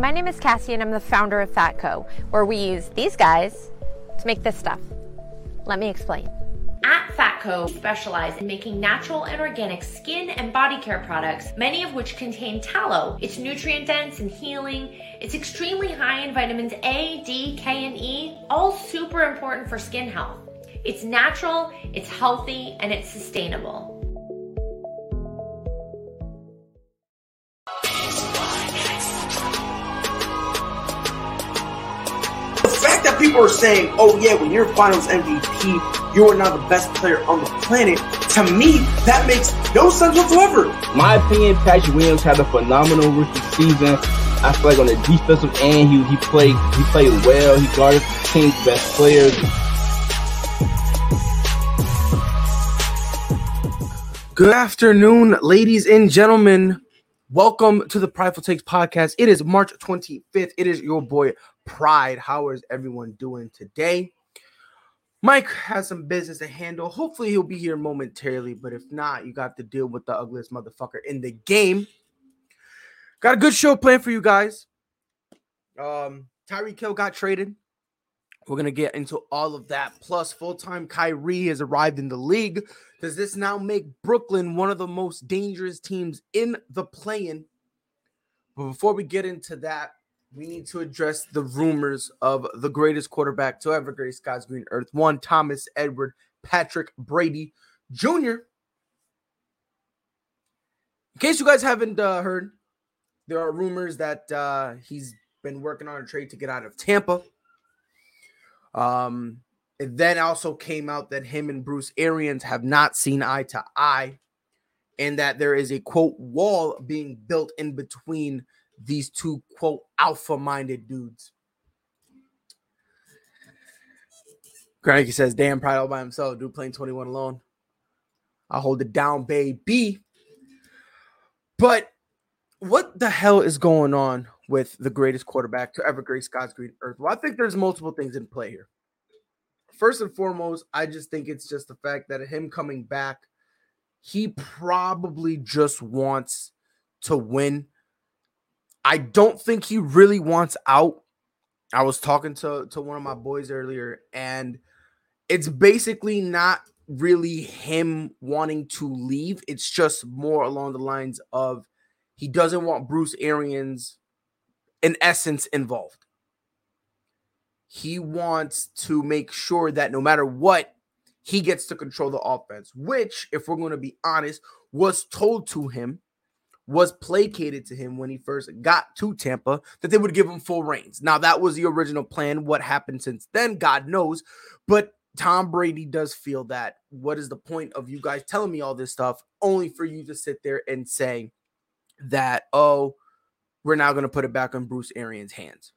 My name is Cassie and I'm the founder of Fatco, where we use these guys to make this stuff. Let me explain. At Fatco, we specialize in making natural and organic skin and body care products, many of which contain tallow. It's nutrient dense and healing. It's extremely high in vitamins A, D, K, and E, all super important for skin health. It's natural, it's healthy, and it's sustainable. People are saying, oh yeah, when you're finals MVP, you are now the best player on the planet. To me, that makes no sense whatsoever. My opinion, Patrick Williams had a phenomenal rookie season. I feel like on the defensive end, he, he played he played well. He guarded the team's best players. Good afternoon, ladies and gentlemen. Welcome to the Prideful Takes podcast. It is March 25th. It is your boy Pride. How is everyone doing today? Mike has some business to handle. Hopefully, he'll be here momentarily, but if not, you got to deal with the ugliest motherfucker in the game. Got a good show planned for you guys. Um, Tyreek Hill got traded. We're gonna get into all of that. Plus, full-time Kyrie has arrived in the league. Does this now make Brooklyn one of the most dangerous teams in the play-in? But before we get into that, we need to address the rumors of the greatest quarterback to ever grace God's green earth. One, Thomas Edward Patrick Brady Jr. In case you guys haven't uh, heard, there are rumors that uh, he's been working on a trade to get out of Tampa. Um, it then also came out that him and Bruce Arians have not seen eye to eye, and that there is a quote wall being built in between these two quote alpha minded dudes. Granky says, damn pride all by himself, dude playing 21 alone. I'll hold it down, baby. But what the hell is going on with the greatest quarterback to ever grace God's green earth? Well, I think there's multiple things in play here. First and foremost, I just think it's just the fact that him coming back, he probably just wants to win I don't think he really wants out. I was talking to, to one of my boys earlier, and it's basically not really him wanting to leave. It's just more along the lines of he doesn't want Bruce Arians, in essence, involved. He wants to make sure that no matter what, he gets to control the offense, which, if we're going to be honest, was told to him was placated to him when he first got to Tampa that they would give him full reins. Now, that was the original plan. What happened since then, God knows. But Tom Brady does feel that what is the point of you guys telling me all this stuff only for you to sit there and say that, oh, we're now going to put it back on Bruce Arians' hands.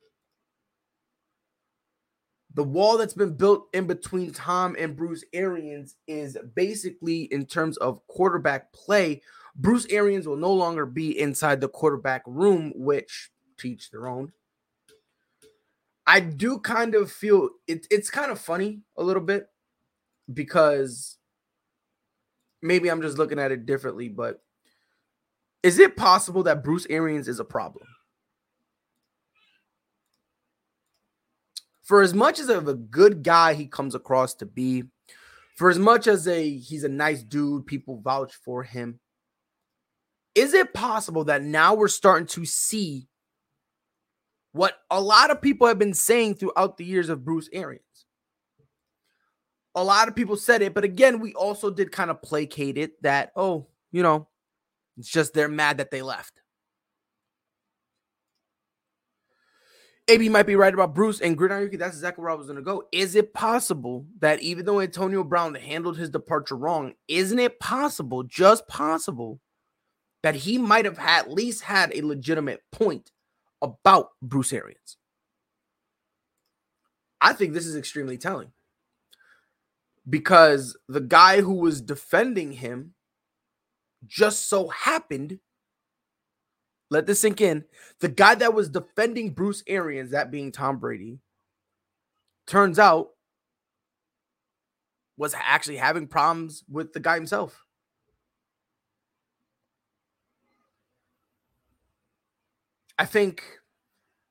The wall that's been built in between Tom and Bruce Arians is basically in terms of quarterback play Bruce Arians will no longer be inside the quarterback room, which teach their own. I do kind of feel it, it's kind of funny a little bit because maybe I'm just looking at it differently, but is it possible that Bruce Arians is a problem? For as much as of a good guy he comes across to be, for as much as a he's a nice dude, people vouch for him. Is it possible that now we're starting to see what a lot of people have been saying throughout the years of Bruce Arians? A lot of people said it, but again, we also did kind of placate it that, oh, you know, it's just they're mad that they left. AB might be right about Bruce and Gridiron. That's exactly where I was going to go. Is it possible that even though Antonio Brown handled his departure wrong, isn't it possible, just possible, that he might have at least had a legitimate point about Bruce Arians. I think this is extremely telling because the guy who was defending him just so happened let this sink in the guy that was defending Bruce Arians that being Tom Brady turns out was actually having problems with the guy himself I think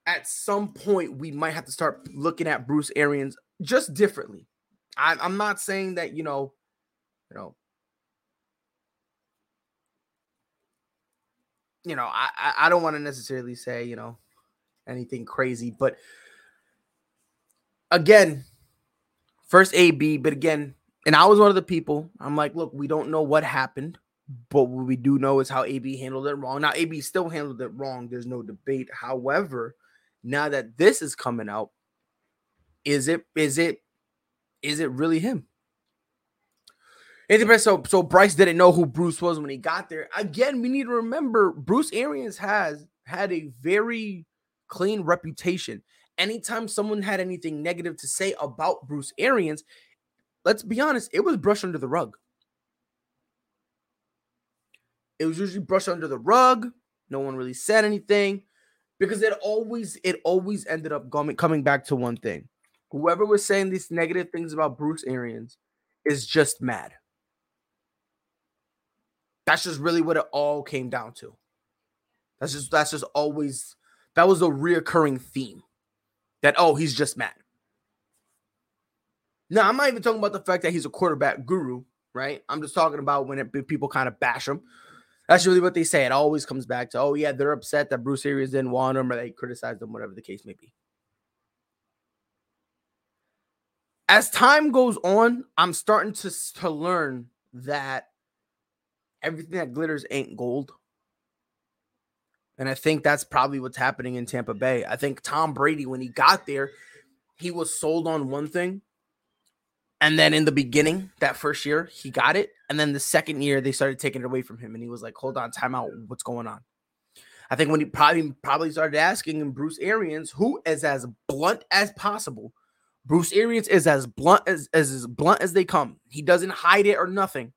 at some point we might have to start looking at Bruce Arians just differently. I, I'm not saying that you know, you know, you know, I I don't want to necessarily say you know anything crazy, but again, first AB, but again, and I was one of the people. I'm like, look, we don't know what happened, but what we do know is how AB handled it wrong. Now, AB still handled it wrong. There's no debate. However, now that this is coming out, is it is it is it really him? So, so Bryce didn't know who Bruce was when he got there. Again, we need to remember Bruce Arians has had a very clean reputation. Anytime someone had anything negative to say about Bruce Arians, let's be honest, it was brushed under the rug. It was usually brushed under the rug. No one really said anything because it always it always ended up coming back to one thing. Whoever was saying these negative things about Bruce Arians is just mad. That's just really what it all came down to. That's just that's just always that was a reoccurring theme. That oh, he's just mad. Now, I'm not even talking about the fact that he's a quarterback guru, right? I'm just talking about when it, people kind of bash him. That's really what they say. It always comes back to, oh, yeah, they're upset that Bruce Arians didn't want him or they criticized him, whatever the case may be. As time goes on, I'm starting to, to learn that everything that glitters ain't gold. And I think that's probably what's happening in Tampa Bay. I think Tom Brady, when he got there, he was sold on one thing and then in the beginning, that first year, he got it. And then the second year, they started taking it away from him. And he was like, hold on, time out. What's going on? I think when he probably probably started asking him Bruce Arians, who is as blunt as possible. Bruce Arians is as blunt as, as, as blunt as they come. He doesn't hide it or nothing.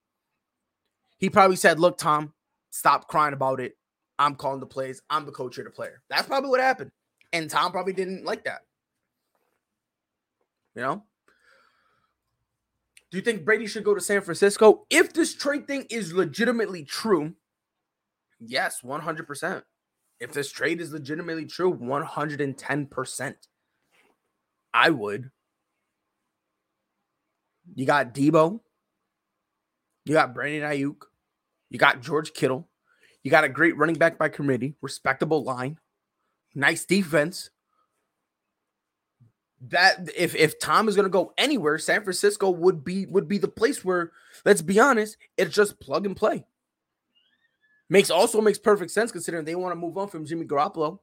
He probably said, Look, Tom, stop crying about it. I'm calling the plays. I'm the coach of the player. That's probably what happened. And Tom probably didn't like that. You know? Do you think Brady should go to San Francisco? If this trade thing is legitimately true, yes, 100%. If this trade is legitimately true, 110%. I would. You got Deebo. You got Brandon Aiyuk. You got George Kittle. You got a great running back by committee, respectable line, nice defense that if if Tom is going to go anywhere, San Francisco would be would be the place where let's be honest, it's just plug and play. Makes also makes perfect sense considering they want to move on from Jimmy Garoppolo.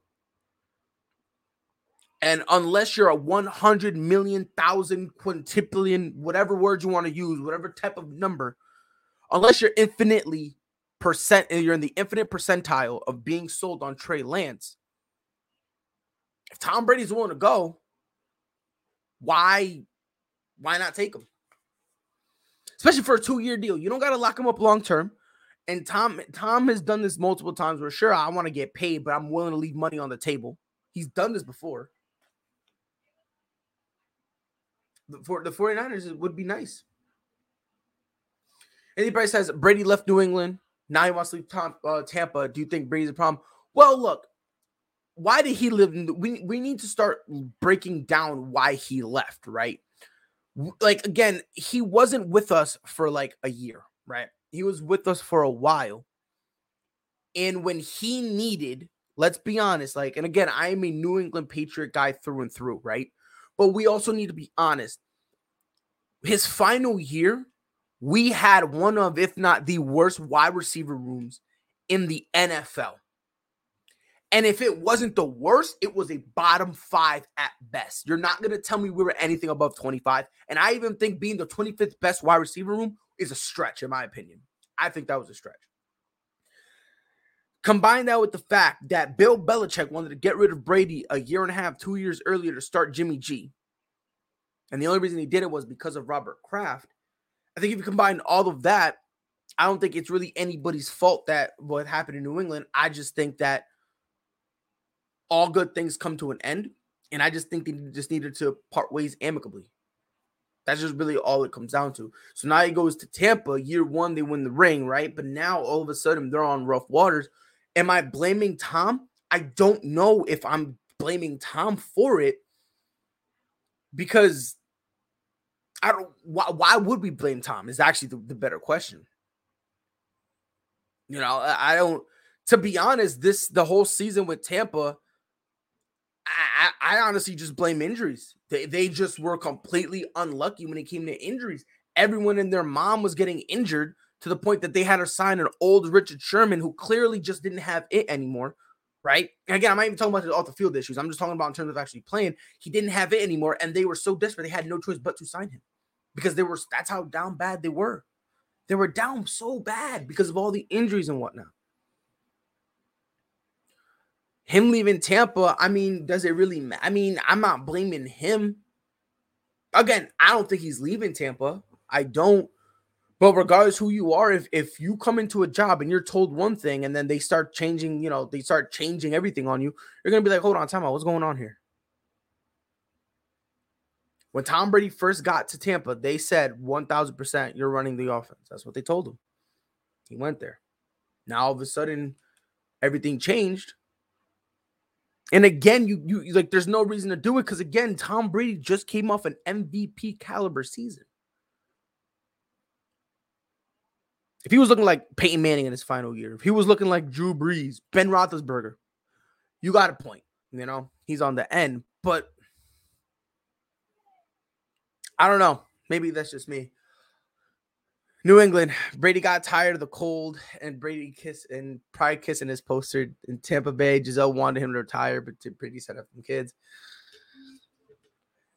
And unless you're a 100 million, thousand, quintillion, whatever word you want to use, whatever type of number, unless you're infinitely percent, and you're in the infinite percentile of being sold on Trey Lance. If Tom Brady's willing to go, why why not take him? Especially for a two-year deal. You don't got to lock him up long term. And Tom Tom has done this multiple times where sure I want to get paid, but I'm willing to leave money on the table. He's done this before. For the 49ers, it would be nice. Anybody says Brady left New England. Now he wants to leave Tom, uh, Tampa. Do you think Brady's a problem? Well, look, why did he live in the, we we need to start breaking down why he left right? Like again he wasn't with us for like a year right? He was with us for a while. And when he needed let's be honest like and again i am a new england patriot guy through and through right? But we also need to be honest. His final year we had one of if not the worst wide receiver rooms in the nfl and if it wasn't the worst, it was a bottom five at best. You're not going to tell me we were anything above 25. And I even think being the 25th best wide receiver room is a stretch, in my opinion. I think that was a stretch. Combine that with the fact that Bill Belichick wanted to get rid of Brady a year and a half, two years earlier to start Jimmy G. And the only reason he did it was because of Robert Kraft. I think if you combine all of that, I don't think it's really anybody's fault that what happened in New England. I just think that all good things come to an end. And I just think they just needed to part ways amicably. That's just really all it comes down to. So now he goes to Tampa. Year one, they win the ring, right? But now all of a sudden they're on rough waters. Am I blaming Tom? I don't know if I'm blaming Tom for it because I don't why, why would we blame Tom is actually the, the better question. You know, I, I don't to be honest, this the whole season with Tampa, I, I, honestly just blame injuries. They they just were completely unlucky when it came to injuries. Everyone and their mom was getting injured to the point that they had to sign an old Richard Sherman who clearly just didn't have it anymore. Right. And again, I'm not even talking about the off the field issues. I'm just talking about in terms of actually playing. He didn't have it anymore, and they were so desperate they had no choice but to sign him because they were that's how down bad they were. They were down so bad because of all the injuries and whatnot. Him leaving Tampa, I mean, does it really matter? I mean, I'm not blaming him. Again, I don't think he's leaving Tampa. I don't. But regardless who you are, if if you come into a job and you're told one thing and then they start changing, you know, they start changing everything on you, you're gonna be like, hold on, time out, what's going on here? When Tom Brady first got to Tampa, they said 1000% you're running the offense. That's what they told him. He went there. Now all of a sudden, everything changed. And again, you you like there's no reason to do it because again, Tom Brady just came off an MVP caliber season. If he was looking like Peyton Manning in his final year, if he was looking like Drew Brees, Ben Roethlisberger, you got a point. You know, he's on the end, but I don't know. Maybe that's just me. New England, Brady got tired of the cold, and Brady kissed and pride kissing his poster in Tampa Bay. Gisele wanted him to retire, but Brady set up some kids.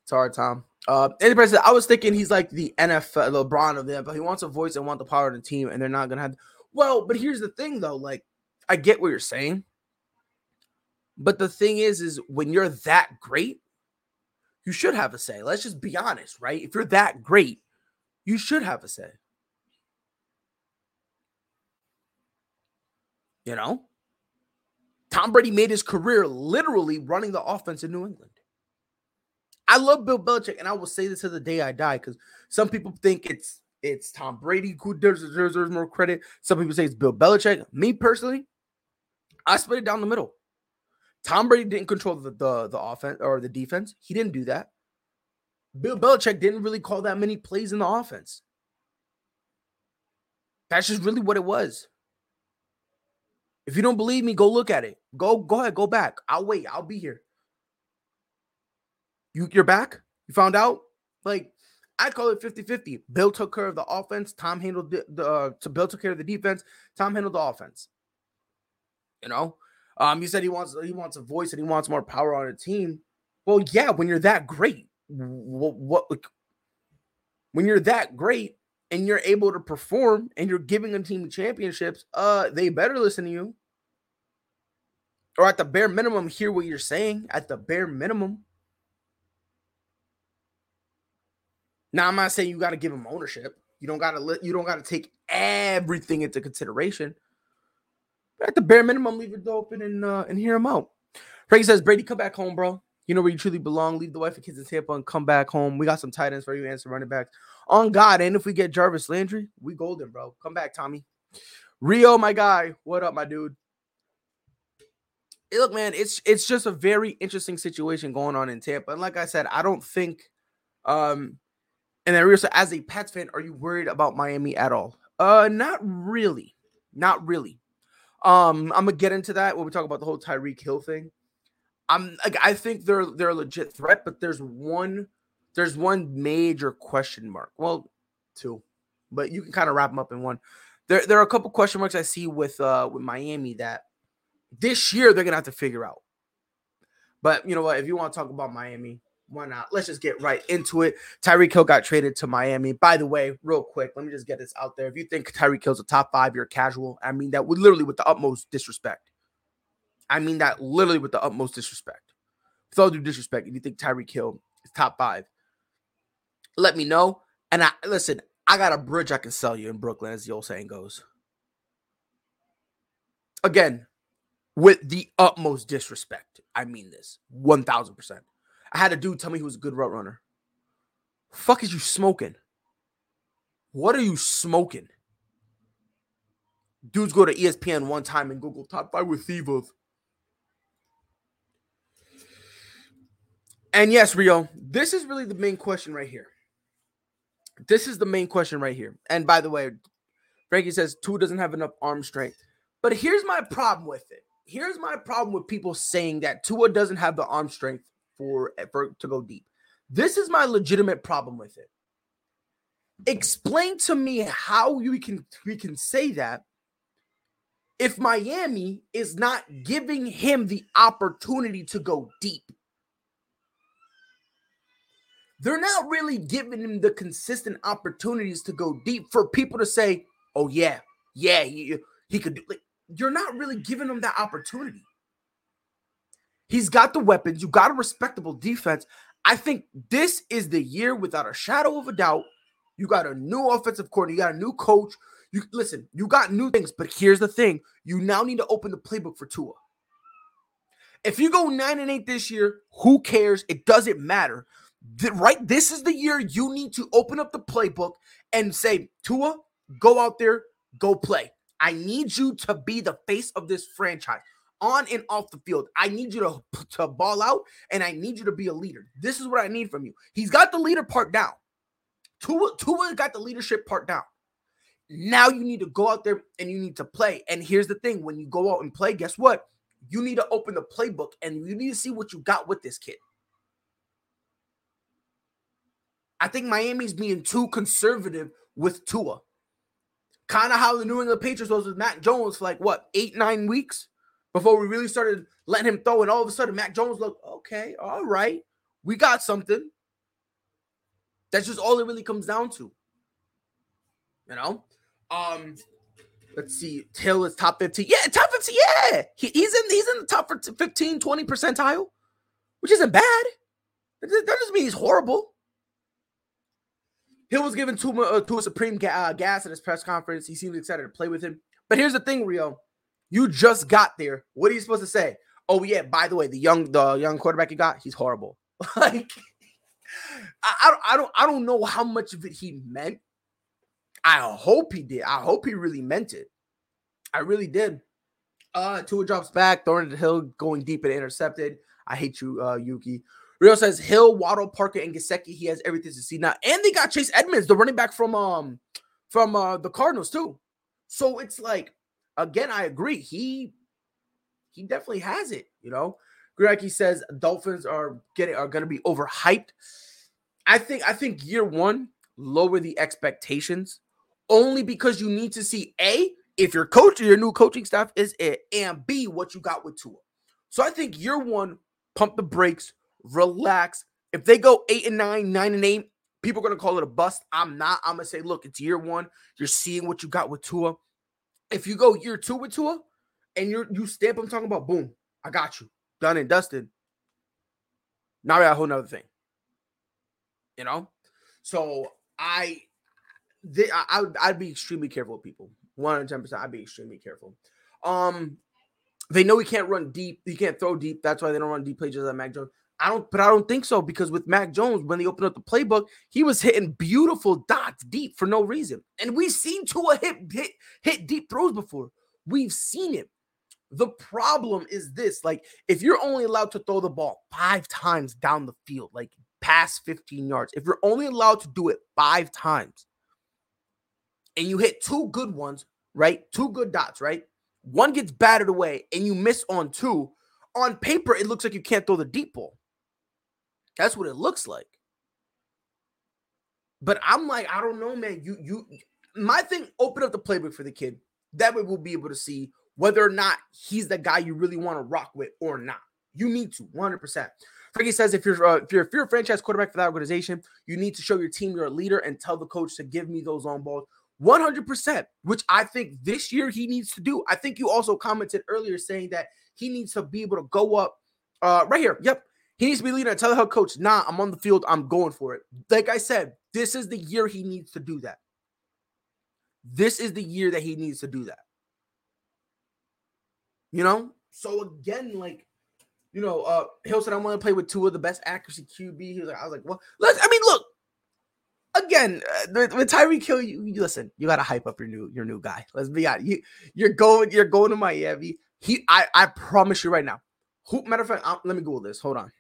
It's hard, Tom. Uh, person, I was thinking he's like the NFL LeBron of them, but he wants a voice and want the power of the team, and they're not gonna have. Well, but here's the thing, though. Like, I get what you're saying, but the thing is, is when you're that great, you should have a say. Let's just be honest, right? If you're that great, you should have a say. You know, Tom Brady made his career literally running the offense in New England. I love Bill Belichick, and I will say this to the day I die because some people think it's it's Tom Brady who deserves, more credit. Some people say it's Bill Belichick. Me personally, I split it down the middle. Tom Brady didn't control the, the, the offense or the defense. He didn't do that. Bill Belichick didn't really call that many plays in the offense. That's just really what it was. If you don't believe me, go look at it. Go, go ahead, go back. I'll wait. I'll be here. You, you're back? You found out? Like, I call it 50-50. Bill took care of the offense. Tom handled the, the uh, so Bill took care of the defense. Tom handled the offense. You know, um, you said he wants he wants a voice and he wants more power on a team. Well, yeah, when you're that great, what, what when you're that great, and you're able to perform and you're giving a team championships, uh, they better listen to you. Or at the bare minimum, hear what you're saying. At the bare minimum. Now, I'm not saying you got to give them ownership. You don't got to let you don't got to take everything into consideration. But at the bare minimum, leave it open and uh, and hear them out. Frankie says, Brady, come back home, bro. You know where you truly belong. Leave the wife and kids in Tampa and come back home. We got some tight ends for you and some running backs. On God, and if we get Jarvis Landry, we golden, bro. Come back, Tommy. Rio, my guy. What up, my dude? Hey, look, man, it's it's just a very interesting situation going on in Tampa. And like I said, I don't think um and then Rio said, as a Pats fan, are you worried about Miami at all? Uh, not really. Not really. Um, I'm gonna get into that when we talk about the whole Tyreek Hill thing. I'm like I think they're they're a legit threat, but there's one there's one major question mark. Well, two, but you can kind of wrap them up in one. There there are a couple question marks I see with uh with Miami that this year they're gonna have to figure out. But you know what? If you want to talk about Miami, why not? Let's just get right into it. Tyreek Hill got traded to Miami. By the way, real quick, let me just get this out there. If you think Tyreek Hill's a top five, you're casual. I mean that would literally with the utmost disrespect. I mean that literally with the utmost disrespect. With all due disrespect, if you think Tyreek Hill is top five, let me know. And I listen, I got a bridge I can sell you in Brooklyn, as the old saying goes. Again, with the utmost disrespect, I mean this 1000%. I had a dude tell me he was a good route runner. Fuck is you smoking? What are you smoking? Dudes go to ESPN one time and Google top five receivers And yes, Rio, this is really the main question right here. This is the main question right here. And by the way, Frankie says Tua doesn't have enough arm strength. But here's my problem with it. Here's my problem with people saying that Tua doesn't have the arm strength for, for to go deep. This is my legitimate problem with it. Explain to me how we can we can say that if Miami is not giving him the opportunity to go deep. They're not really giving him the consistent opportunities to go deep for people to say, "Oh yeah, yeah, he, he could do." Like, you're not really giving him that opportunity. He's got the weapons. You got a respectable defense. I think this is the year, without a shadow of a doubt. You got a new offensive coordinator. You got a new coach. You listen. You got new things, but here's the thing: you now need to open the playbook for Tua. If you go nine and eight this year, who cares? It doesn't matter. Right, this is the year you need to open up the playbook and say, Tua, go out there, go play. I need you to be the face of this franchise on and off the field. I need you to, to ball out and I need you to be a leader. This is what I need from you. He's got the leader part down. Tua, Tua got the leadership part down. Now you need to go out there and you need to play. And here's the thing when you go out and play, guess what? You need to open the playbook and you need to see what you got with this kid. I think Miami's being too conservative with Tua. Kind of how the New England Patriots was with Mac Jones for like what, eight, nine weeks before we really started letting him throw. And all of a sudden, Mac Jones looked okay, all right, we got something. That's just all it really comes down to. You know? Um, let's see. Hill is top 15. Yeah, top 15. Yeah. He, he's in he's in the top 15, 20 percentile, which isn't bad. That doesn't mean he's horrible. Hill was given to, uh, to a supreme ga- uh, gas at his press conference. He seems excited to play with him. But here's the thing, Rio. You just got there. What are you supposed to say? Oh yeah, by the way, the young the young quarterback you got, he's horrible. like I, I, don't I don't know how much of it he meant. I hope he did. I hope he really meant it. I really did. Uh Tua drops back, throwing the hill, going deep and intercepted. I hate you, uh, Yuki. Real says Hill, Waddle, Parker, and Gesicki. He has everything to see now, and they got Chase Edmonds, the running back from um from uh the Cardinals too. So it's like again, I agree. He he definitely has it. You know, Greg says Dolphins are getting are going to be overhyped. I think I think year one lower the expectations only because you need to see a if your coach or your new coaching staff is it and b what you got with Tua. So I think year one pump the brakes, relax. If they go eight and nine, nine and eight, people are gonna call it a bust. I'm not. I'm gonna say, look, it's year one. You're seeing what you got with Tua. If you go year two with Tua and you're you stamp I'm talking about, boom, I got you. Done and dusted. Now we got a whole nother thing. You know? So I I, would I'd be extremely careful with people. 110%. I'd be extremely careful. Um they know he can't run deep, he can't throw deep. That's why they don't run deep plays like Mac Jones. I don't, but I don't think so because with Mac Jones, when they opened up the playbook, he was hitting beautiful dots deep for no reason. And we've seen Tua hit hit hit deep throws before. We've seen it. The problem is this: like, if you're only allowed to throw the ball five times down the field, like past 15 yards, if you're only allowed to do it five times, and you hit two good ones, right? Two good dots, right? One gets battered away, and you miss on two. On paper, it looks like you can't throw the deep ball. That's what it looks like. But I'm like, I don't know, man. You you my thing, open up the playbook for the kid. That way we'll be able to see whether or not he's the guy you really want to rock with or not. You need to 100%. Frankie says if you're uh, if you're if you're a franchise quarterback for that organization, you need to show your team you're a leader and tell the coach to give me those on balls. 100%, which I think this year he needs to do. I think you also commented earlier saying that he needs to be able to go up uh, right here. Yep. He needs to be leading the head coach, nah, I'm on the field. I'm going for it. Like I said, this is the year he needs to do that. This is the year that he needs to do that. You know? So again, like, you know, uh Hill said I want to play with two of the best accuracy QB. He was like, I was like, well, let's I mean, look, again, uh, with, with Kill, you, you listen, you gotta hype up your new your new guy. Let's be honest. You, you're going, you're going to Miami. He I I promise you right now. Who matter of fact, I'll, let me Google this. Hold on.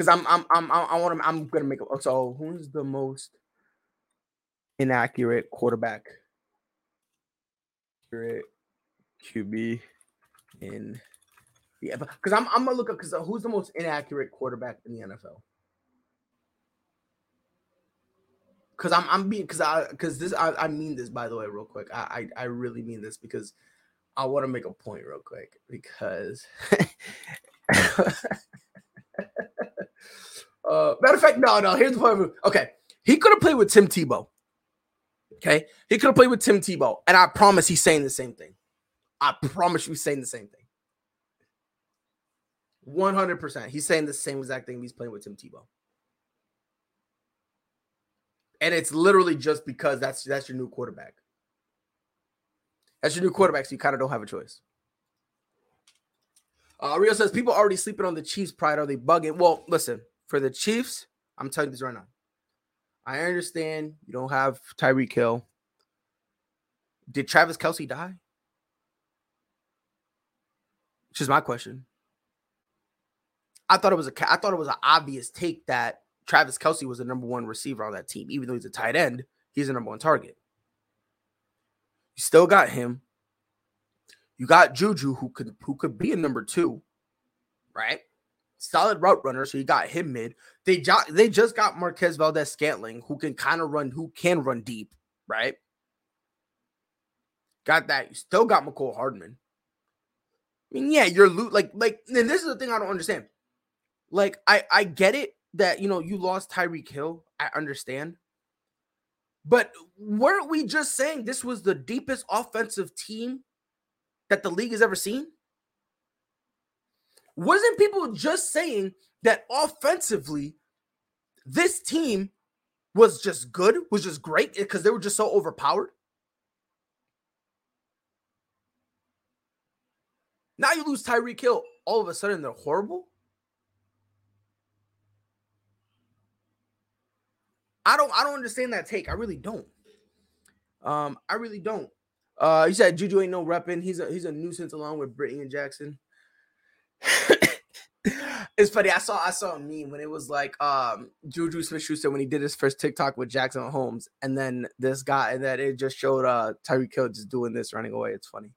Because I'm I'm I'm I want to I'm gonna make a so who's the most inaccurate quarterback? Accurate QB in the because I'm I'm gonna look up because uh, who's the most inaccurate quarterback in the NFL? Because I'm I'm being because I because this I, I mean this by the way real quick I I, I really mean this because I want to make a point real quick because uh matter of fact no no here's the point okay he could have played with Tim Tebow okay he could have played with Tim Tebow and I promise he's saying the same thing I promise you he's saying the same thing 100%. He's saying the same exact thing he's playing with Tim Tebow. And it's literally just because that's that's your new quarterback. That's your new quarterback, so you kind of don't have a choice. Uh, Rio says people already sleeping on the Chiefs' pride. Are they bugging? Well, listen, for the Chiefs, I'm telling you this right now. I understand you don't have Tyreek Hill. Did Travis Kelce die? Which is my question. I thought it was a I thought it was an obvious take that Travis Kelce was the number one receiver on that team, even though he's a tight end, he's the number one target. You still got him. You got Juju, who could who could be a number two, right? Solid route runner, so you got him mid. They jo- they just got Marquez Valdes Scantling, who can kind of run, who can run deep, right? Got that. You still got Mecole Hardman. I mean, yeah, you're loot like like, and this is the thing I don't understand. Like, I I get it that you know you lost Tyreek Hill. I understand. But weren't we just saying this was the deepest offensive team that the league has ever seen? Wasn't people just saying that offensively, this team was just good, was just great because they were just so overpowered? Now you lose Tyreek Hill, all of a sudden they're horrible? I don't I don't understand that take. I really don't. Um, I really don't. Uh, he said Juju ain't no repping. He's a he's a nuisance along with Brittany and Jackson. it's funny. I saw I saw a meme when it was like um Juju Smith Schuster when he did his first TikTok with Jackson Mahomes, and then this guy, and then it just showed uh Tyreek Hill just doing this, running away. It's funny.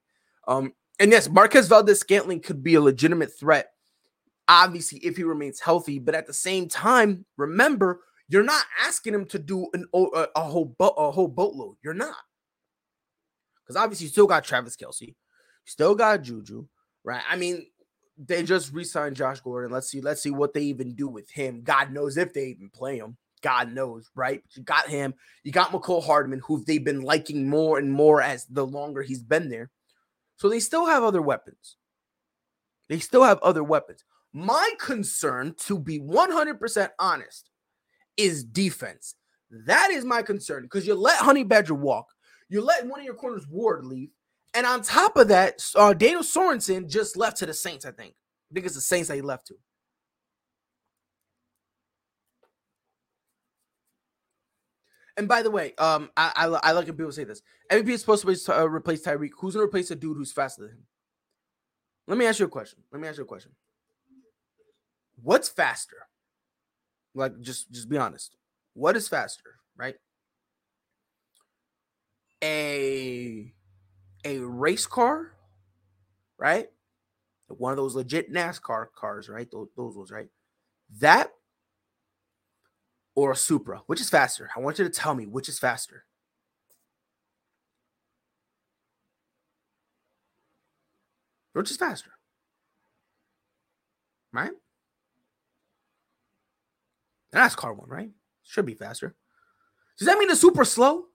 Um, and yes, Marquez Valdes Scantling could be a legitimate threat, obviously, if he remains healthy. But at the same time, remember you're not asking him to do an a, a whole boat a whole boatload. You're not. Because obviously you still got Travis Kelce, you still got Juju, right? I mean, they just re-signed Josh Gordon. Let's see, let's see what they even do with him. God knows if they even play him. God knows, right? But you got him. You got Mecole Hardman, who they've been liking more and more as the longer he's been there. So they still have other weapons. They still have other weapons. My concern, to be 100% honest, is defense. That is my concern because you let Honey Badger walk, you let one of your corners Ward leave, and on top of that, uh, Daniel Sorensen just left to the Saints. I think. I think it's the Saints that he left to. And by the way, um, I, I, I like when people say this. MVS is supposed to uh, replace Tyreek. Who's gonna replace a dude who's faster than him? Let me ask you a question. Let me ask you a question. What's faster? Like just just be honest. What is faster, right? A a race car, right? One of those legit NASCAR cars, right? Those, those ones, right? That or a Supra, which is faster? I want you to tell me which is faster. Which is faster? Right? The NASCAR one, right? Should be faster. Does that mean the super slow?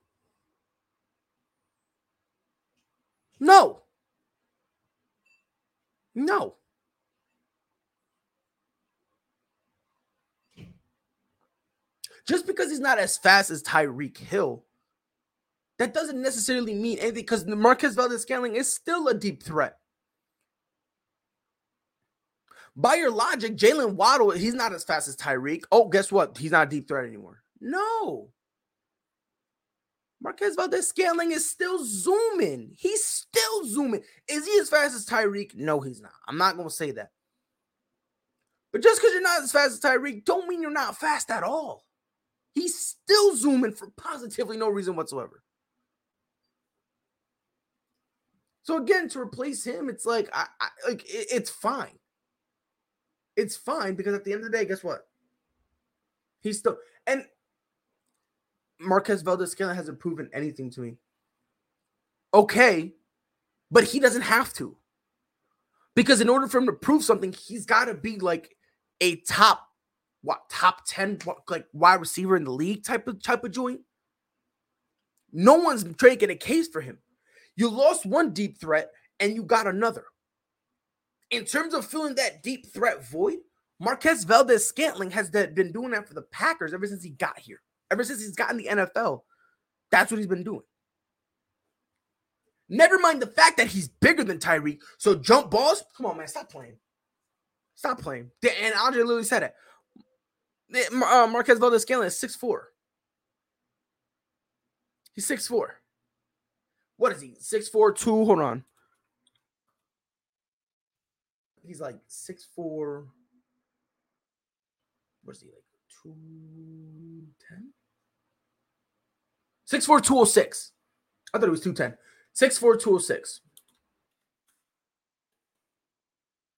No. No. Just because he's not as fast as Tyreek Hill, that doesn't necessarily mean anything because Marquez Valdes Scantling is still a deep threat by your logic, Jalen Waddle, he's not as fast as Tyreek. Oh, guess what? He's not a deep threat anymore. No. Marquez Valdes Scantling is still zooming. He's still zooming. Is he as fast as Tyreek? No, he's not. I'm not to say that. But just because you're not as fast as Tyreek, don't mean you're not fast at all. He's still zooming for positively no reason whatsoever. So again, to replace him, it's like I, I like it, it's fine. It's fine because at the end of the day, guess what? He's still and Marquez Valdes-Scantling hasn't proven anything to me. Okay, but he doesn't have to. Because in order for him to prove something, he's got to be like a top what top 10 like wide receiver in the league type of type of joint. No one's making a case for him. You lost one deep threat and you got another. In terms of filling that deep threat void, Marquez Valdes-Scantling has been doing that for the Packers ever since he got here. Ever since he's gotten the NFL, that's what he's been doing. Never mind the fact that he's bigger than Tyreek. So jump balls, come on, man, stop playing. Stop playing. And Andre literally said it. Uh, Marquez Valdes-Scantling is 6'4". He's 6'4". What is he? 6'4", 2. Hold on. He's like 6'4". What is he like? 210? 6'4", 206. I thought it was 210. 6'4", 206.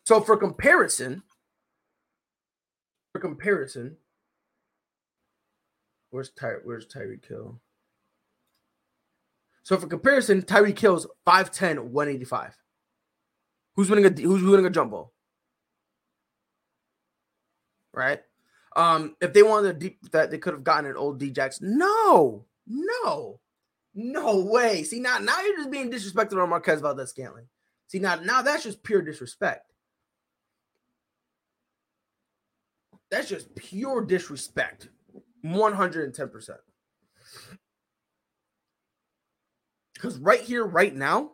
So for comparison, for comparison, where's Ty where's Tyreek Hill? So for comparison, Tyreek Hill's 5'10, 185. Who's winning a who's winning a jump ball? Right? Um, if they wanted a deep that they could have gotten an old Djax. No, no, no way. See, now now you're just being disrespectful on Marquez Valdes-Scantling. See, now now that's just pure disrespect. That's just pure disrespect. 110%. Because right here, right now,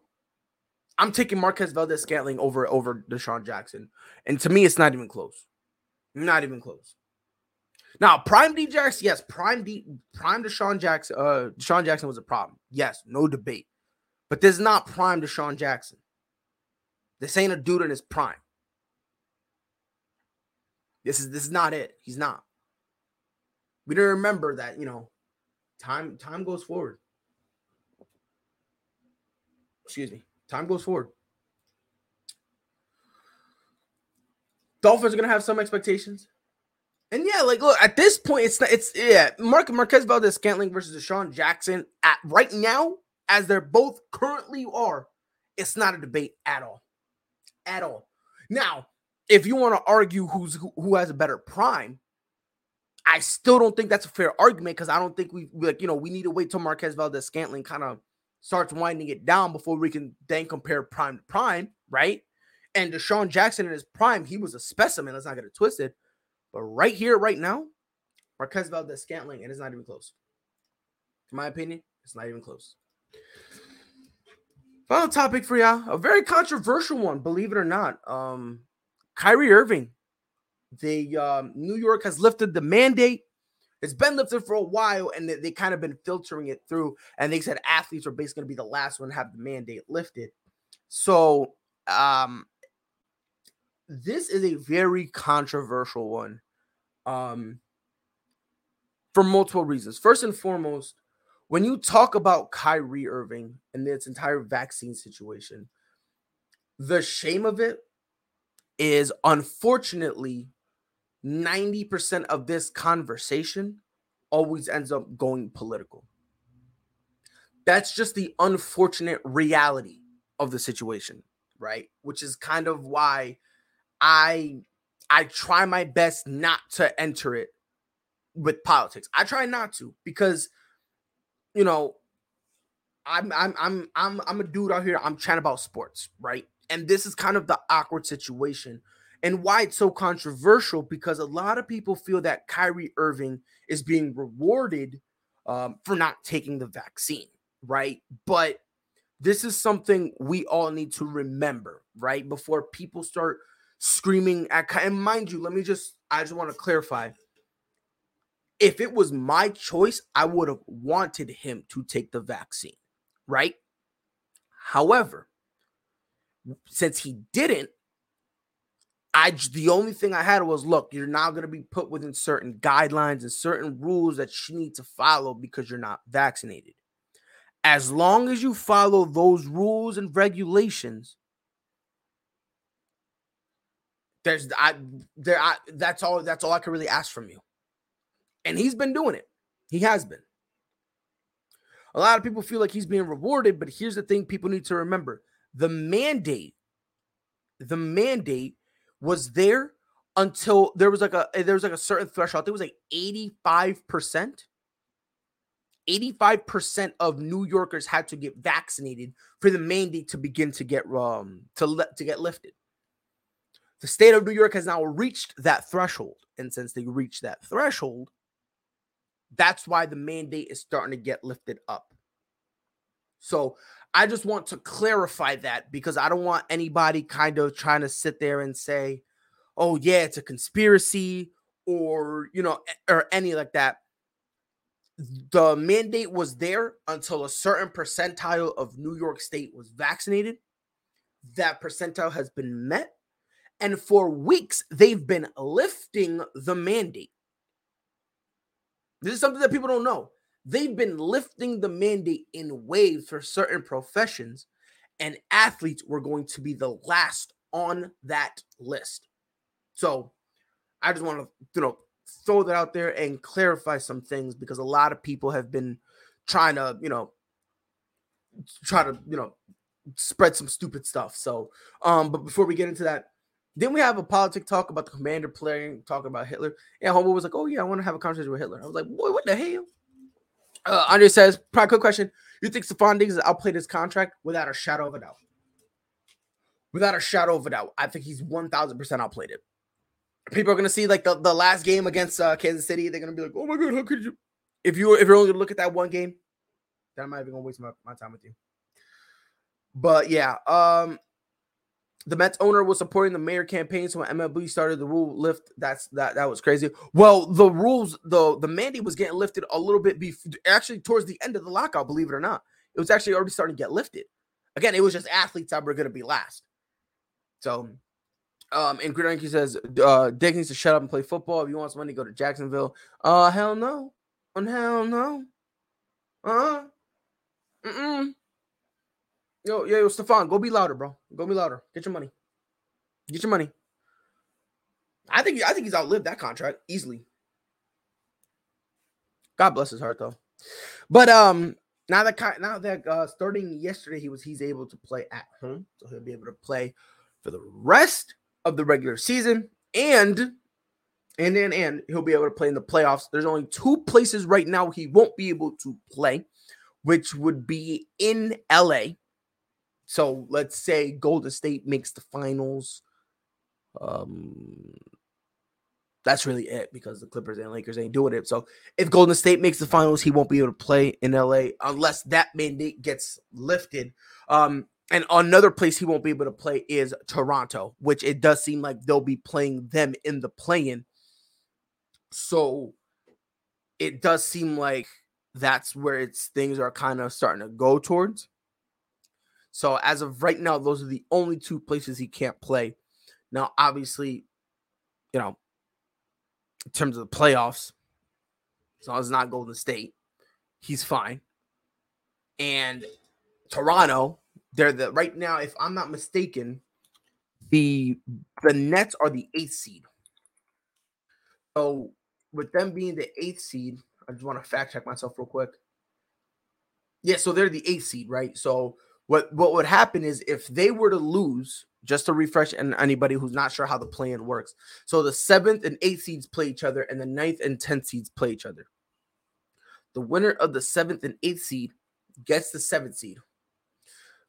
I'm taking Marquez Valdes-Scantling over over DeSean Jackson. And to me, it's not even close. Not even close. Now, prime Djax, yes, prime D prime DeSean Jackson, uh DeSean Jackson was a problem. Yes, no debate. But this is not prime DeSean Jackson. This ain't a dude in his prime. This is this is not it. He's not. We don't remember that, you know, time time goes forward. Excuse me. Time goes forward. Dolphins are gonna have some expectations. And yeah, like look, at this point, it's not it's yeah, Mark Marquez Valdes Scantling versus DeSean Jackson at right now, as they're both currently are, it's not a debate at all. At all. Now, if you want to argue who's who, who has a better prime, I still don't think that's a fair argument because I don't think we like you know we need to wait till Marquez Valdes Scantling kind of starts winding it down before we can then compare prime to prime, right? And DeSean Jackson in his prime, he was a specimen. Let's not get it twisted. But right here, right now, Marquez Valdes-Scantling, and it's not even close. In my opinion, it's not even close. Final topic for y'all, a very controversial one, believe it or not. Um, Kyrie Irving. The um, New York has lifted the mandate. It's been lifted for a while, and they, they kind of been filtering it through. And they said athletes are basically going to be the last one to have the mandate lifted. So, um, this is a very controversial one, um, for multiple reasons. First and foremost, when you talk about Kyrie Irving and its entire vaccine situation, the shame of it is unfortunately 90% of this conversation always ends up going political. That's just the unfortunate reality of the situation, right? Which is kind of why I I try my best not to enter it with politics. I try not to because you know I'm I'm I'm I'm I'm a dude out here. I'm chatting about sports, right? And this is kind of the awkward situation and why it's so controversial because a lot of people feel that Kyrie Irving is being rewarded um, for not taking the vaccine, right? But this is something we all need to remember, right? Before people start screaming at, and mind you, let me just, I just want to clarify. If it was my choice, I would have wanted him to take the vaccine, right? However, since he didn't, I the only thing I had was look, you're now going to be put within certain guidelines and certain rules that you need to follow because you're not vaccinated. As long as you follow those rules and regulations, there's I there I that's all that's all I can really ask from you. And he's been doing it. He has been. A lot of people feel like he's being rewarded, but here's the thing people need to remember. The mandate the mandate was there until there was like a there was like a certain threshold. It was like 85%. 85% of New Yorkers had to get vaccinated for the mandate to begin to get um to let to get lifted. The state of New York has now reached that threshold. And since they reached that threshold, that's why the mandate is starting to get lifted up. So I just want to clarify that because I don't want anybody kind of trying to sit there and say, oh, yeah, it's a conspiracy or, you know, or any like that. The mandate was there until a certain percentile of New York State was vaccinated. That percentile has been met. And for weeks, they've been lifting the mandate. This is something that people don't know. They've been lifting the mandate in waves for certain professions, and athletes were going to be the last on that list. So I just want to, you know, throw that out there and clarify some things because a lot of people have been trying to, you know, try to, you know, spread some stupid stuff. So, um, but before we get into that, then we have a politic talk about the commander playing, talking about Hitler. And Homo was like, "Oh yeah, I want to have a conversation with Hitler." I was like, "Boy, what the hell?" Uh, Andre says, "Probably quick question: You think Stefon Diggs outplayed his contract without a shadow of a doubt? Without a shadow of a doubt, I think he's one thousand percent outplayed it. People are gonna see like the, the last game against uh, Kansas City. They're gonna be like, "Oh my god, how could you?" If you if you're only gonna look at that one game, then I'm not even gonna waste my, my time with you. But yeah, um, the Mets owner was supporting the mayor campaign. So when MLB started the rule lift, that's that that was crazy. Well, the rules, the the mandate was getting lifted a little bit before, actually towards the end of the lockout. Believe it or not, it was actually already starting to get lifted. Again, it was just athletes that were going to be last. So, um, and Grinky says, uh, Dick needs to shut up and play football. If you want wants money, go to Jacksonville. Uh, hell no, and hell no. Uh, mm Yo, yo, yo, Stefon, go be louder, bro. Go be louder. Get your money. Get your money. I think I think he's outlived that contract easily. God bless his heart though. But um now that now that uh starting yesterday he was he's able to play at home. So he'll be able to play for the rest of the regular season and and and and he'll be able to play in the playoffs. There's only two places right now he won't be able to play, which would be in LA so let's say Golden State makes the finals. Um, that's really it because the Clippers and Lakers ain't doing it. So if Golden State makes the finals, he won't be able to play in LA unless that mandate gets lifted. Um, and another place he won't be able to play is Toronto, which it does seem like they'll be playing them in the play-in. So it does seem like that's where it's things are kind of starting to go towards. So as of right now, those are the only two places he can't play. Now, obviously, you know, in terms of the playoffs, as long as it's not Golden State, he's fine. And Toronto, they're the right now, if I'm not mistaken, the the Nets are the eighth seed. So with them being the eighth seed, I just want to fact check myself real quick. Yeah, so they're the eighth seed, right? So what what would happen is if they were to lose, just to refresh and anybody who's not sure how the plan works. So the seventh and eighth seeds play each other, and the ninth and tenth seeds play each other. The winner of the seventh and eighth seed gets the seventh seed.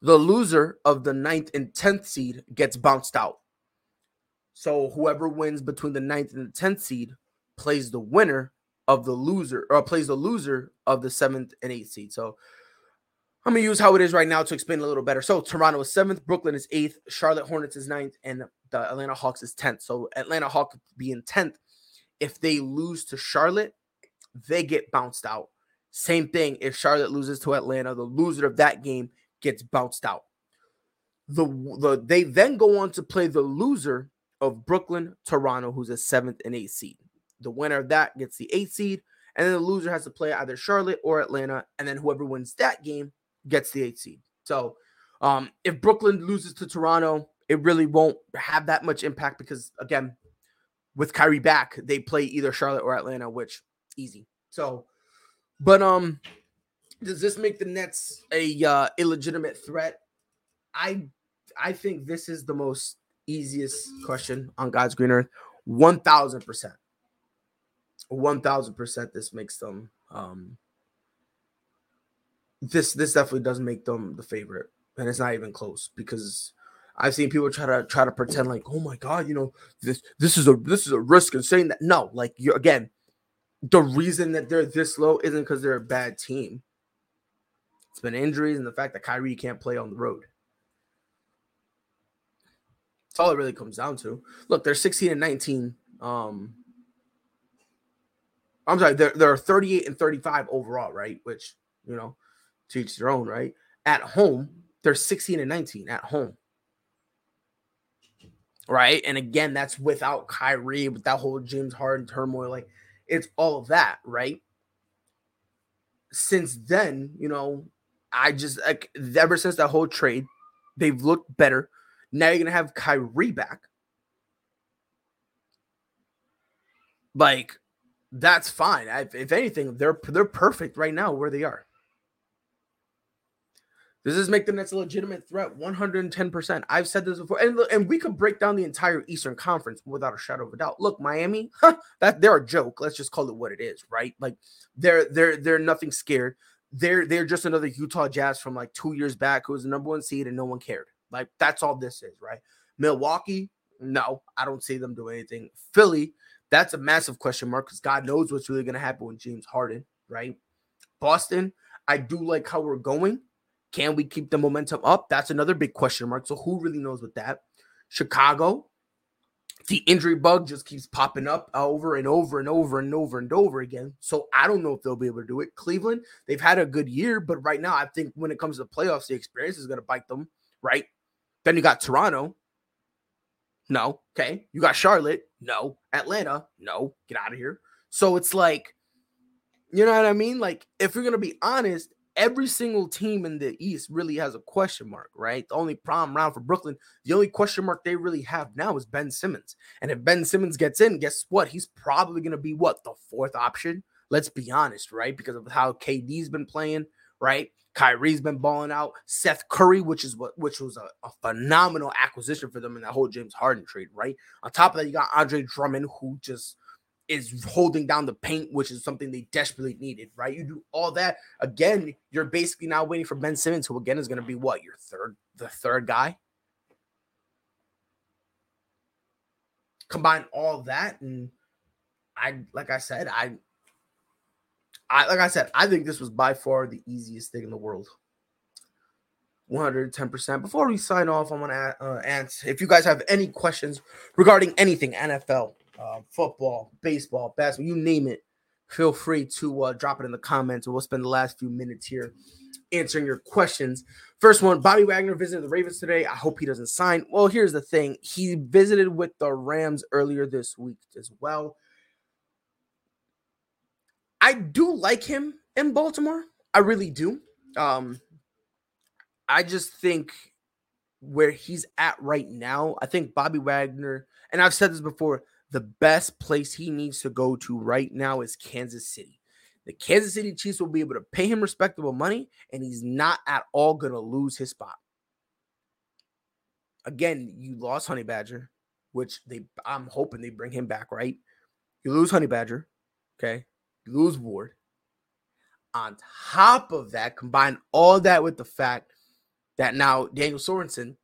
The loser of the ninth and tenth seed gets bounced out. So whoever wins between the ninth and the tenth seed plays the winner of the loser, or plays the loser of the seventh and eighth seed. So I'm gonna use how it is right now to explain a little better. So Toronto is seventh, Brooklyn is eighth, Charlotte Hornets is ninth, and the Atlanta Hawks is tenth. So Atlanta Hawks being tenth, if they lose to Charlotte, they get bounced out. Same thing if Charlotte loses to Atlanta, the loser of that game gets bounced out. The, the they then go on to play the loser of Brooklyn, Toronto, who's a seventh and eighth seed. The winner of that gets the eighth seed, and then the loser has to play either Charlotte or Atlanta, and then whoever wins that game gets the eighth seed. So um, if Brooklyn loses to Toronto, it really won't have that much impact because again, with Kyrie back, they play either Charlotte or Atlanta, which easy. So, but um, does this make the Nets a uh, illegitimate threat? I I think this is the most easiest question on God's green earth. One thousand percent. One thousand percent. This makes them um. This this definitely doesn't make them the favorite, and it's not even close because I've seen people try to try to pretend like, oh my god, you know, this this is a this is a risk and saying that no, like you again, the reason that they're this low isn't because they're a bad team. It's been injuries and the fact that Kyrie can't play on the road. That's all it really comes down to. Look, they're 16 and 19. Um, I'm sorry, they're, they're 38 and 35 overall, right? Which, you know, to each their own, right? At home, they're 16 and 19 at home. Right. And again, that's without Kyrie, with that whole James Harden turmoil. Like, it's all of that, right? Since then, you know, I just like ever since that whole trade, they've looked better. Now you're gonna have Kyrie back. Like, that's fine. I, if anything, they're they're perfect right now where they are. Does this make the Nets a legitimate threat? 110%. I've said this before. And, and we could break down the entire Eastern Conference without a shadow of a doubt. Look, Miami, huh, that they're a joke. Let's just call it what it is, right? Like they're they're they're nothing scared they're they're just another Utah Jazz from like two years back who was the number one seed and no one cared. Like that's all this is, right? Milwaukee, no, I don't see them do anything. Philly, that's a massive question mark because God knows what's really gonna happen with James Harden, right? Boston, I do like how we're going. Can we keep the momentum up? That's another big question mark. So who really knows with that? Chicago, the injury bug just keeps popping up over and over and over and over and over again. So I don't know if they'll be able to do it. Cleveland, they've had a good year, but right now I think when it comes to the playoffs, the experience is going to bite them, right? Then you got Toronto. No. Okay. You got Charlotte. No. Atlanta. No. Get out of here. So it's like, you know what I mean? Like, if you're going to be honest, every single team in the East really has a question mark, right? The only problem around for Brooklyn, the only question mark they really have now is Ben Simmons. And if Ben Simmons gets in, guess what? He's probably going to be what the fourth option. Let's be honest, right? Because of how KD's been playing, right? Kyrie's been balling out. Seth Curry, which is what which was a, a, phenomenal acquisition for them in that whole James Harden trade, right? On top of that, you got Andre Drummond, who just is holding down the paint, which is something they desperately needed, right? You do all that again, you're basically now waiting for Ben Simmons, who again is going to be what your third, the third guy. Combine all that, and I, like I said, I, I, like I said, I think this was by far the easiest thing in the world. 110%. Before we sign off, I want to uh, answer if you guys have any questions regarding anything NFL, uh, football, baseball, basketball, you name it, feel free to uh, drop it in the comments. We'll spend the last few minutes here answering your questions. First one Bobby Wagner visited the Ravens today. I hope he doesn't sign. Well, here's the thing he visited with the Rams earlier this week as well. I do like him in Baltimore. I really do. Um, I just think where he's at right now, I think Bobby Wagner, and I've said this before, the best place he needs to go to right now is Kansas City. The Kansas City Chiefs will be able to pay him respectable money, and he's not at all going to lose his spot. Again, you lost Honey Badger, which they I'm hoping they bring him back, right? You lose Honey Badger, okay? You lose Ward. On top of that, combine all that with the fact that now Daniel Sorensen,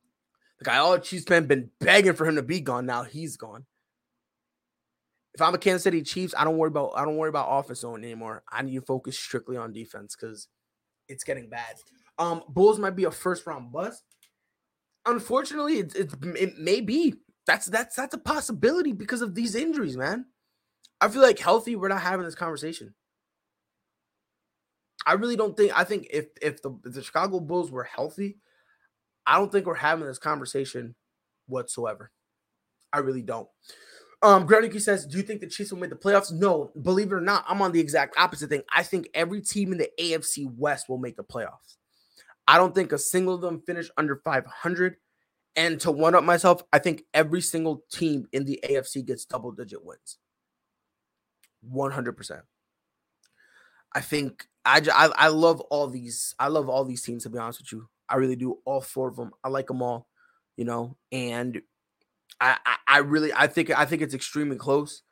the guy all the Chiefs fans been begging for him to be gone, now he's gone if I'm a Kansas City Chiefs, I don't worry about I don't worry about offense zone anymore. I need to focus strictly on defense because it's getting bad. Um, Bulls might be a first round bust. Unfortunately, it, it, it may be. That's that's that's a possibility because of these injuries, man. I feel like healthy, we're not having this conversation. I really don't think. I think if if the if the Chicago Bulls were healthy, I don't think we're having this conversation whatsoever. I really don't. Um, Granicki says, "Do you think the Chiefs will make the playoffs?" No, believe it or not, I'm on the exact opposite thing. I think every team in the AFC West will make the playoffs. I don't think a single of them finish under 500. And to one up myself, I think every single team in the AFC gets double digit wins. 100%. I think I, I, I love all these. I love all these teams, to be honest with you. I really do. All four of them. I like them all, you know, and I, I, I really I think I think it's extremely close.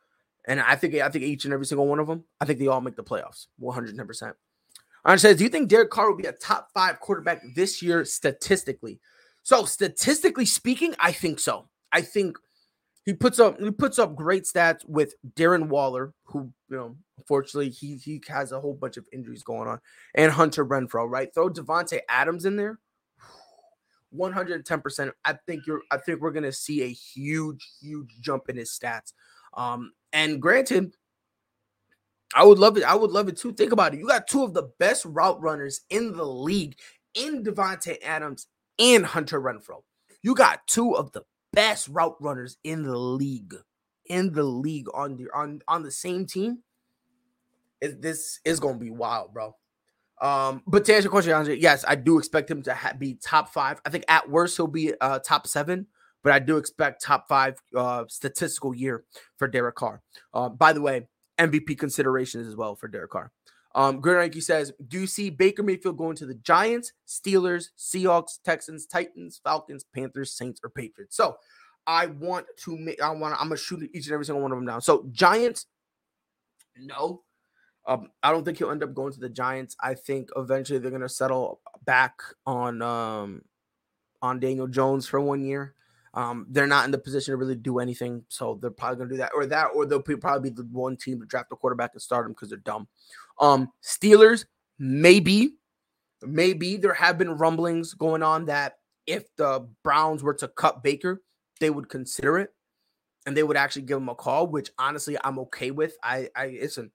And I think I think each and every single one of them, I think they all make the playoffs 110%. Aaron says, Do you think Derek Carr will be a top five quarterback this year statistically? So, statistically speaking, I think so. I think he puts up he puts up great stats with Darren Waller, who you know, unfortunately he he has a whole bunch of injuries going on, and Hunter Renfrow. Right, throw Davante Adams in there, 110%. I think you're I think we're gonna see a huge, huge jump in his stats. Um, and granted, I would love it. I would love it too. Think about it. You got two of the best route runners in the league in Davante Adams and Hunter Renfrow. You got two of the best route runners in the league. In the league on the on on the same team. It, this is gonna be wild, bro. Um, but to answer your question, Andre, yes, I do expect him to ha- be top five. I think at worst he'll be uh, top seven, but I do expect top five uh, statistical year for Derek Carr. Uh, by the way, MVP considerations as well for Derek Carr. Um, Grid says, Do you see Baker Mayfield going to the Giants, Steelers, Seahawks, Texans, Titans, Falcons, Panthers, Saints, or Patriots? So I want to make, I want, I'm gonna shoot each and every single one of them down. So Giants, no. Um, I don't think he'll end up going to the Giants. I think eventually they're gonna settle back on um on Daniel Jones for one year. Um, they're not in the position to really do anything, so they're probably gonna do that or that, or they'll probably be the one team to draft a quarterback and start them because they're dumb. Um, Steelers, maybe, maybe there have been rumblings going on that if the Browns were to cut Baker, they would consider it and they would actually give him a call, which honestly I'm okay with. I I listen,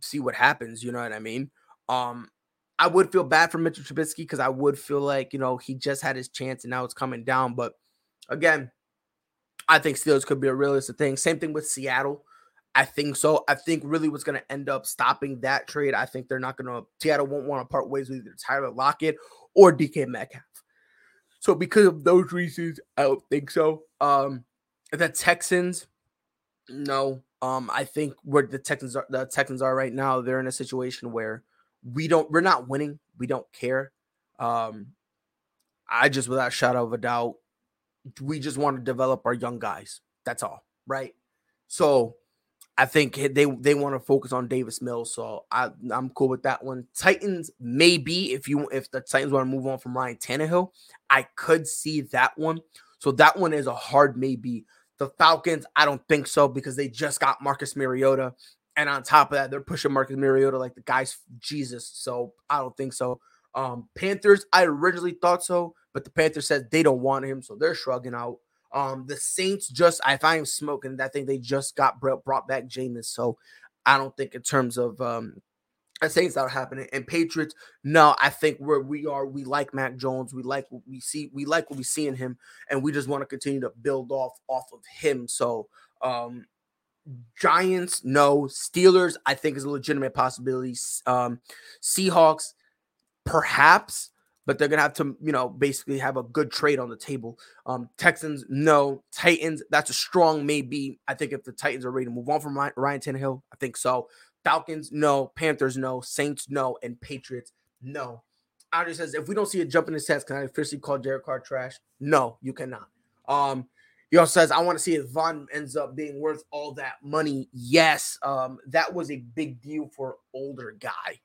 see what happens, you know what I mean? Um, I would feel bad for Mitchell Trubisky because I would feel like you know he just had his chance and now it's coming down, but Again, I think Steelers could be a realistic thing. Same thing with Seattle. I think so. I think really what's going to end up stopping that trade. I think they're not going to. Seattle won't want to part ways with either Tyler Lockett or DK Metcalf. So because of those reasons, I don't think so. Um, the Texans, no. Um, I think where the Texans are, the Texans are right now, they're in a situation where we don't, we're not winning. We don't care. Um, I just, without shadow of a doubt, we just want to develop our young guys. That's all, right? So I think they they want to focus on Davis Mills. So I I'm cool with that one. Titans maybe if you if the Titans want to move on from Ryan Tannehill, I could see that one. So that one is a hard maybe. The Falcons, I don't think so because they just got Marcus Mariota. And on top of that, they're pushing Marcus Mariota like the guy's Jesus. So I don't think so. Um, Panthers, I originally thought so, but the Panthers said they don't want him, so they're shrugging out. Um, the Saints just, if I am smoking, I think they just got brought back Jameis, so I don't think in terms of um, Saints are happening. And Patriots, no, I think where we are, we like Mac Jones, we like what we see, we like what we see in him, and we just want to continue to build off off of him. So, um, Giants, no. Steelers, I think is a legitimate possibility. Um, Seahawks, perhaps, but they're gonna have to, you know, basically have a good trade on the table. Um, Texans, no. Titans, that's a strong maybe. I think if the Titans are ready to move on from Ryan Tannehill, I think so. Falcons, no. Panthers, no. Saints, no. And Patriots, no. Andre says, if we don't see a jump in the sets, can I officially call Derek Carr trash? No, you cannot. Um, also says, I want to see if Von ends up being worth all that money. Yes, um, that was a big deal for older guy.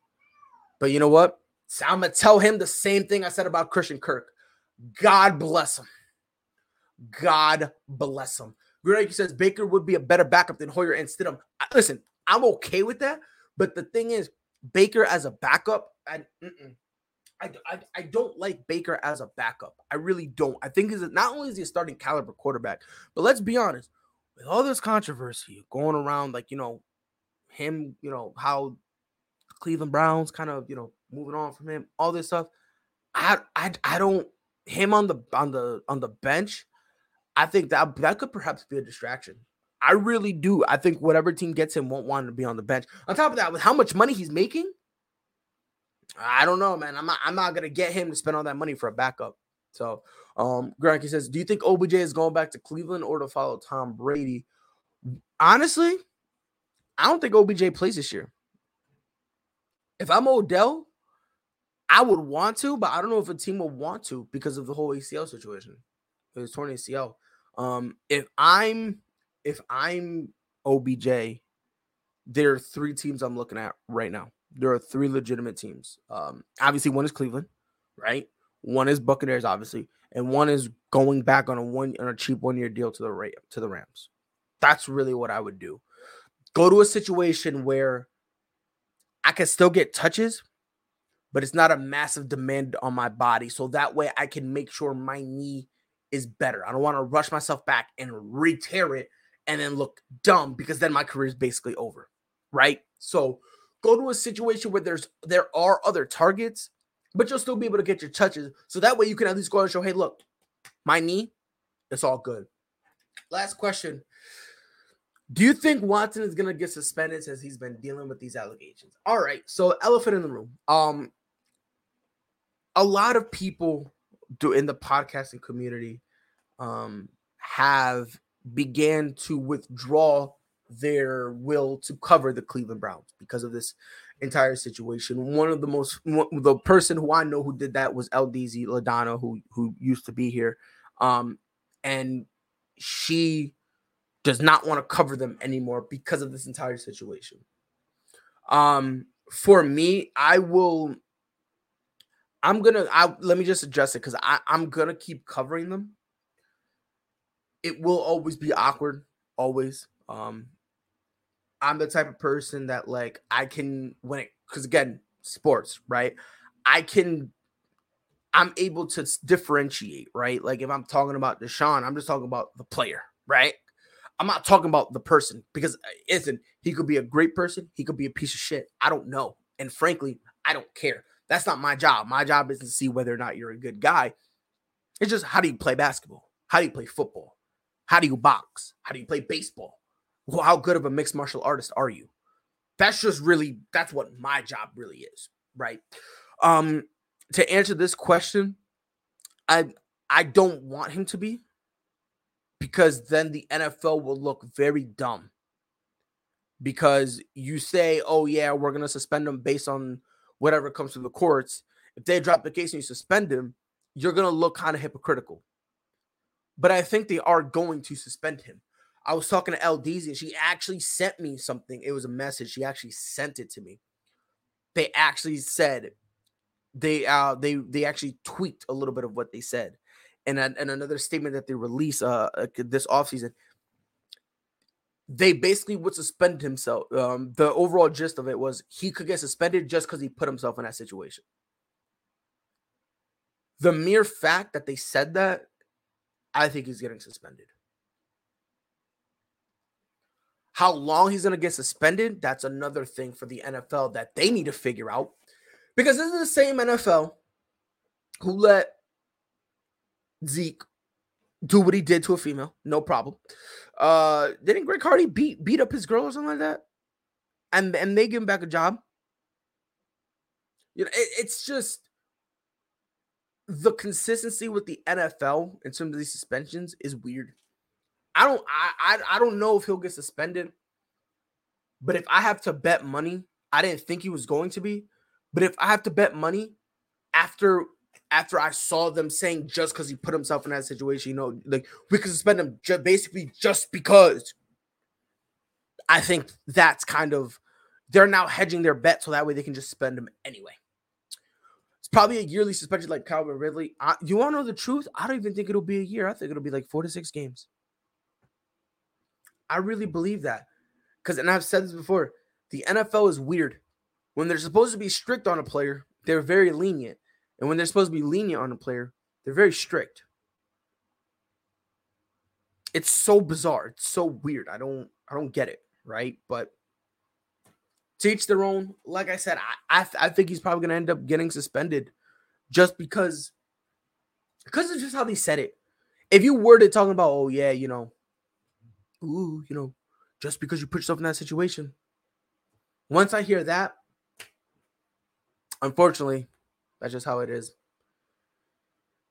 But you know what? So I'm gonna tell him the same thing I said about Christian Kirk. God bless him. God bless him. Greg says Baker would be a better backup than Hoyer and Stidham. Listen, I'm okay with that, but the thing is, Baker as a backup, I, I, I, don't like Baker as a backup. I really don't. I think is not only is he a starting caliber quarterback, but let's be honest, with all this controversy going around, like you know, him, you know how Cleveland Browns kind of you know moving on from him, all this stuff. I I I don't him on the on the on the bench. I think that that could perhaps be a distraction. I really do. I think whatever team gets him won't want him to be on the bench. On top of that, with how much money he's making, I don't know, man. I'm not, I'm not gonna get him to spend all that money for a backup. So, um, Granky says, "Do you think OBJ is going back to Cleveland or to follow Tom Brady?" Honestly, I don't think OBJ plays this year. If I'm Odell, I would want to, but I don't know if a team will want to because of the whole ACL situation. It was torn ACL. Um, if I'm if I'm OBJ, there are three teams I'm looking at right now. There are three legitimate teams. Um, obviously, one is Cleveland, right? One is Buccaneers, obviously, and one is going back on a one on a cheap one year deal to the to the Rams. That's really what I would do. Go to a situation where I can still get touches, but it's not a massive demand on my body. So that way I can make sure my knee is better. I don't want to rush myself back and re tear it and then look dumb because then my career is basically over. Right. So go to a situation where there's there are other targets, but you'll still be able to get your touches. So that way you can at least go and show, hey, look, my knee, it's all good. Last question. Do you think Watson is gonna get suspended since he's been dealing with these allegations? All right, so elephant in the room. Um, a lot of people do in the podcasting community um, have began to withdraw their will to cover the Cleveland Browns because of this entire situation. One of the most the person who I know who did that was LDZ Ladonna, who who used to be here, um, and she does not want to cover them anymore because of this entire situation. Um, for me, I will I'm gonna. I let me just address it because I'm gonna keep covering them. It will always be awkward, always. Um, I'm the type of person that like I can when it because again, sports, right? I can. I'm able to differentiate, right? Like if I'm talking about Deshaun, I'm just talking about the player, right? I'm not talking about the person because isn't uh, he could be a great person, he could be a piece of shit. I don't know, and frankly, I don't care. That's not my job. My job is to see whether or not you're a good guy. It's just how do you play basketball? How do you play football? How do you box? How do you play baseball? Well, how good of a mixed martial artist are you? That's just really that's what my job really is, right? Um to answer this question, I I don't want him to be because then the NFL will look very dumb. Because you say, "Oh yeah, we're going to suspend him based on whatever comes to the courts, if they drop the case and you suspend him, you're going to look kind of hypocritical. But I think they are going to suspend him. I was talking to LDZ and she actually sent me something. It was a message. She actually sent it to me. They actually said they uh they they actually tweaked a little bit of what they said. And, and another statement that they released uh, uh this offseason they basically would suspend himself. Um, the overall gist of it was he could get suspended just because he put himself in that situation. The mere fact that they said that, I think he's getting suspended. How long he's going to get suspended, that's another thing for the NFL that they need to figure out. Because this is the same NFL who let Zeke do what he did to a female, no problem. Uh, didn't Greg Hardy beat beat up his girl or something like that? And and they give him back a job. You know, it, it's just the consistency with the NFL in terms of these suspensions is weird. I don't I, I I don't know if he'll get suspended, but if I have to bet money, I didn't think he was going to be. But if I have to bet money after after I saw them saying just because he put himself in that situation, you know, like we could suspend him ju- basically just because. I think that's kind of they're now hedging their bet so that way they can just spend him anyway. Probably a yearly suspension like Calvin Ridley. I, you want to know the truth? I don't even think it'll be a year. I think it'll be like four to six games. I really believe that because, and I've said this before, the NFL is weird. When they're supposed to be strict on a player, they're very lenient. And when they're supposed to be lenient on a player, they're very strict. It's so bizarre. It's so weird. I don't I don't get it, right? But teach their own. Like I said, I I, I think he's probably gonna end up getting suspended just because because of just how they said it. if you worded talking about, oh yeah, you know, ooh, you know, just because you put yourself in that situation. Once I hear that, unfortunately, that's just how it is.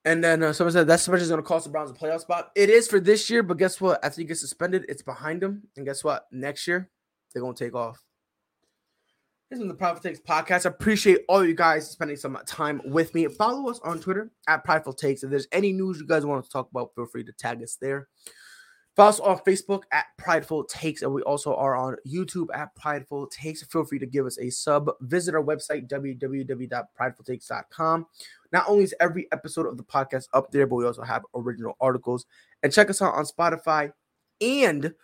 And then uh, someone said that suspension is going to cost the Browns a playoff spot. It is for this year, but guess what? After you get suspended, it's behind them. And guess what? Next year, they're going to take off. This is the Prideful Takes podcast. I appreciate all you guys spending some time with me. Follow us on Twitter at Prideful Takes. If there's any news you guys want to talk about, feel free to tag us there. Follow us on Facebook at Prideful Takes, and we also are on YouTube at Prideful Takes. Feel free to give us a sub. Visit our website, www.pridefultakes.com. Not only is every episode of the podcast up there, but we also have original articles. And check us out on Spotify and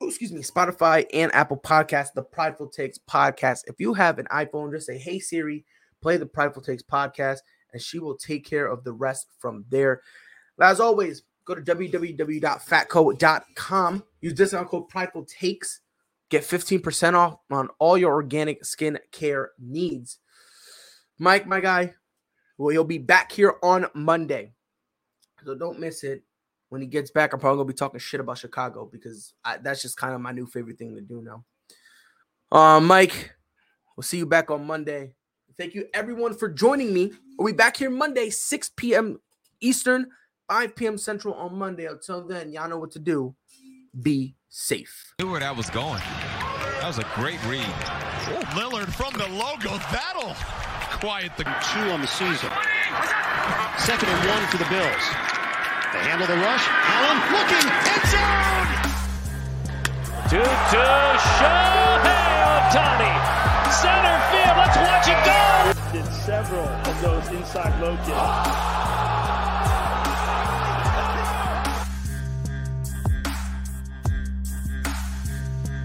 oh, excuse me, Spotify and Apple Podcasts, the Prideful Takes podcast. If you have an iPhone, just say, Hey Siri, play the Prideful Takes podcast, and she will take care of the rest from there. As always, go to www.fatco.com. Use discount code Prideful Takes. Get 15% off on all your organic skin care needs. Mike, my guy, well, he'll be back here on Monday. So don't miss it. When he gets back, I'm probably gonna be talking shit about Chicago because I, that's just kind of my new favorite thing to do now. Uh, Mike, we'll see you back on Monday. Thank you everyone for joining me. We'll be back here Monday, 6 p.m. Eastern, 5 p.m. Central on Monday. Until then, y'all know what to do. Be safe. Knew where that was going. That was a great read. Oh, Lillard from the logo. That'll quiet the two on the season. Second and one for the Bills. They handle the rush. Allen looking end zone. Two to Shohei Ohtani. Center field. Let's watch it go. Did several of those inside low kicks.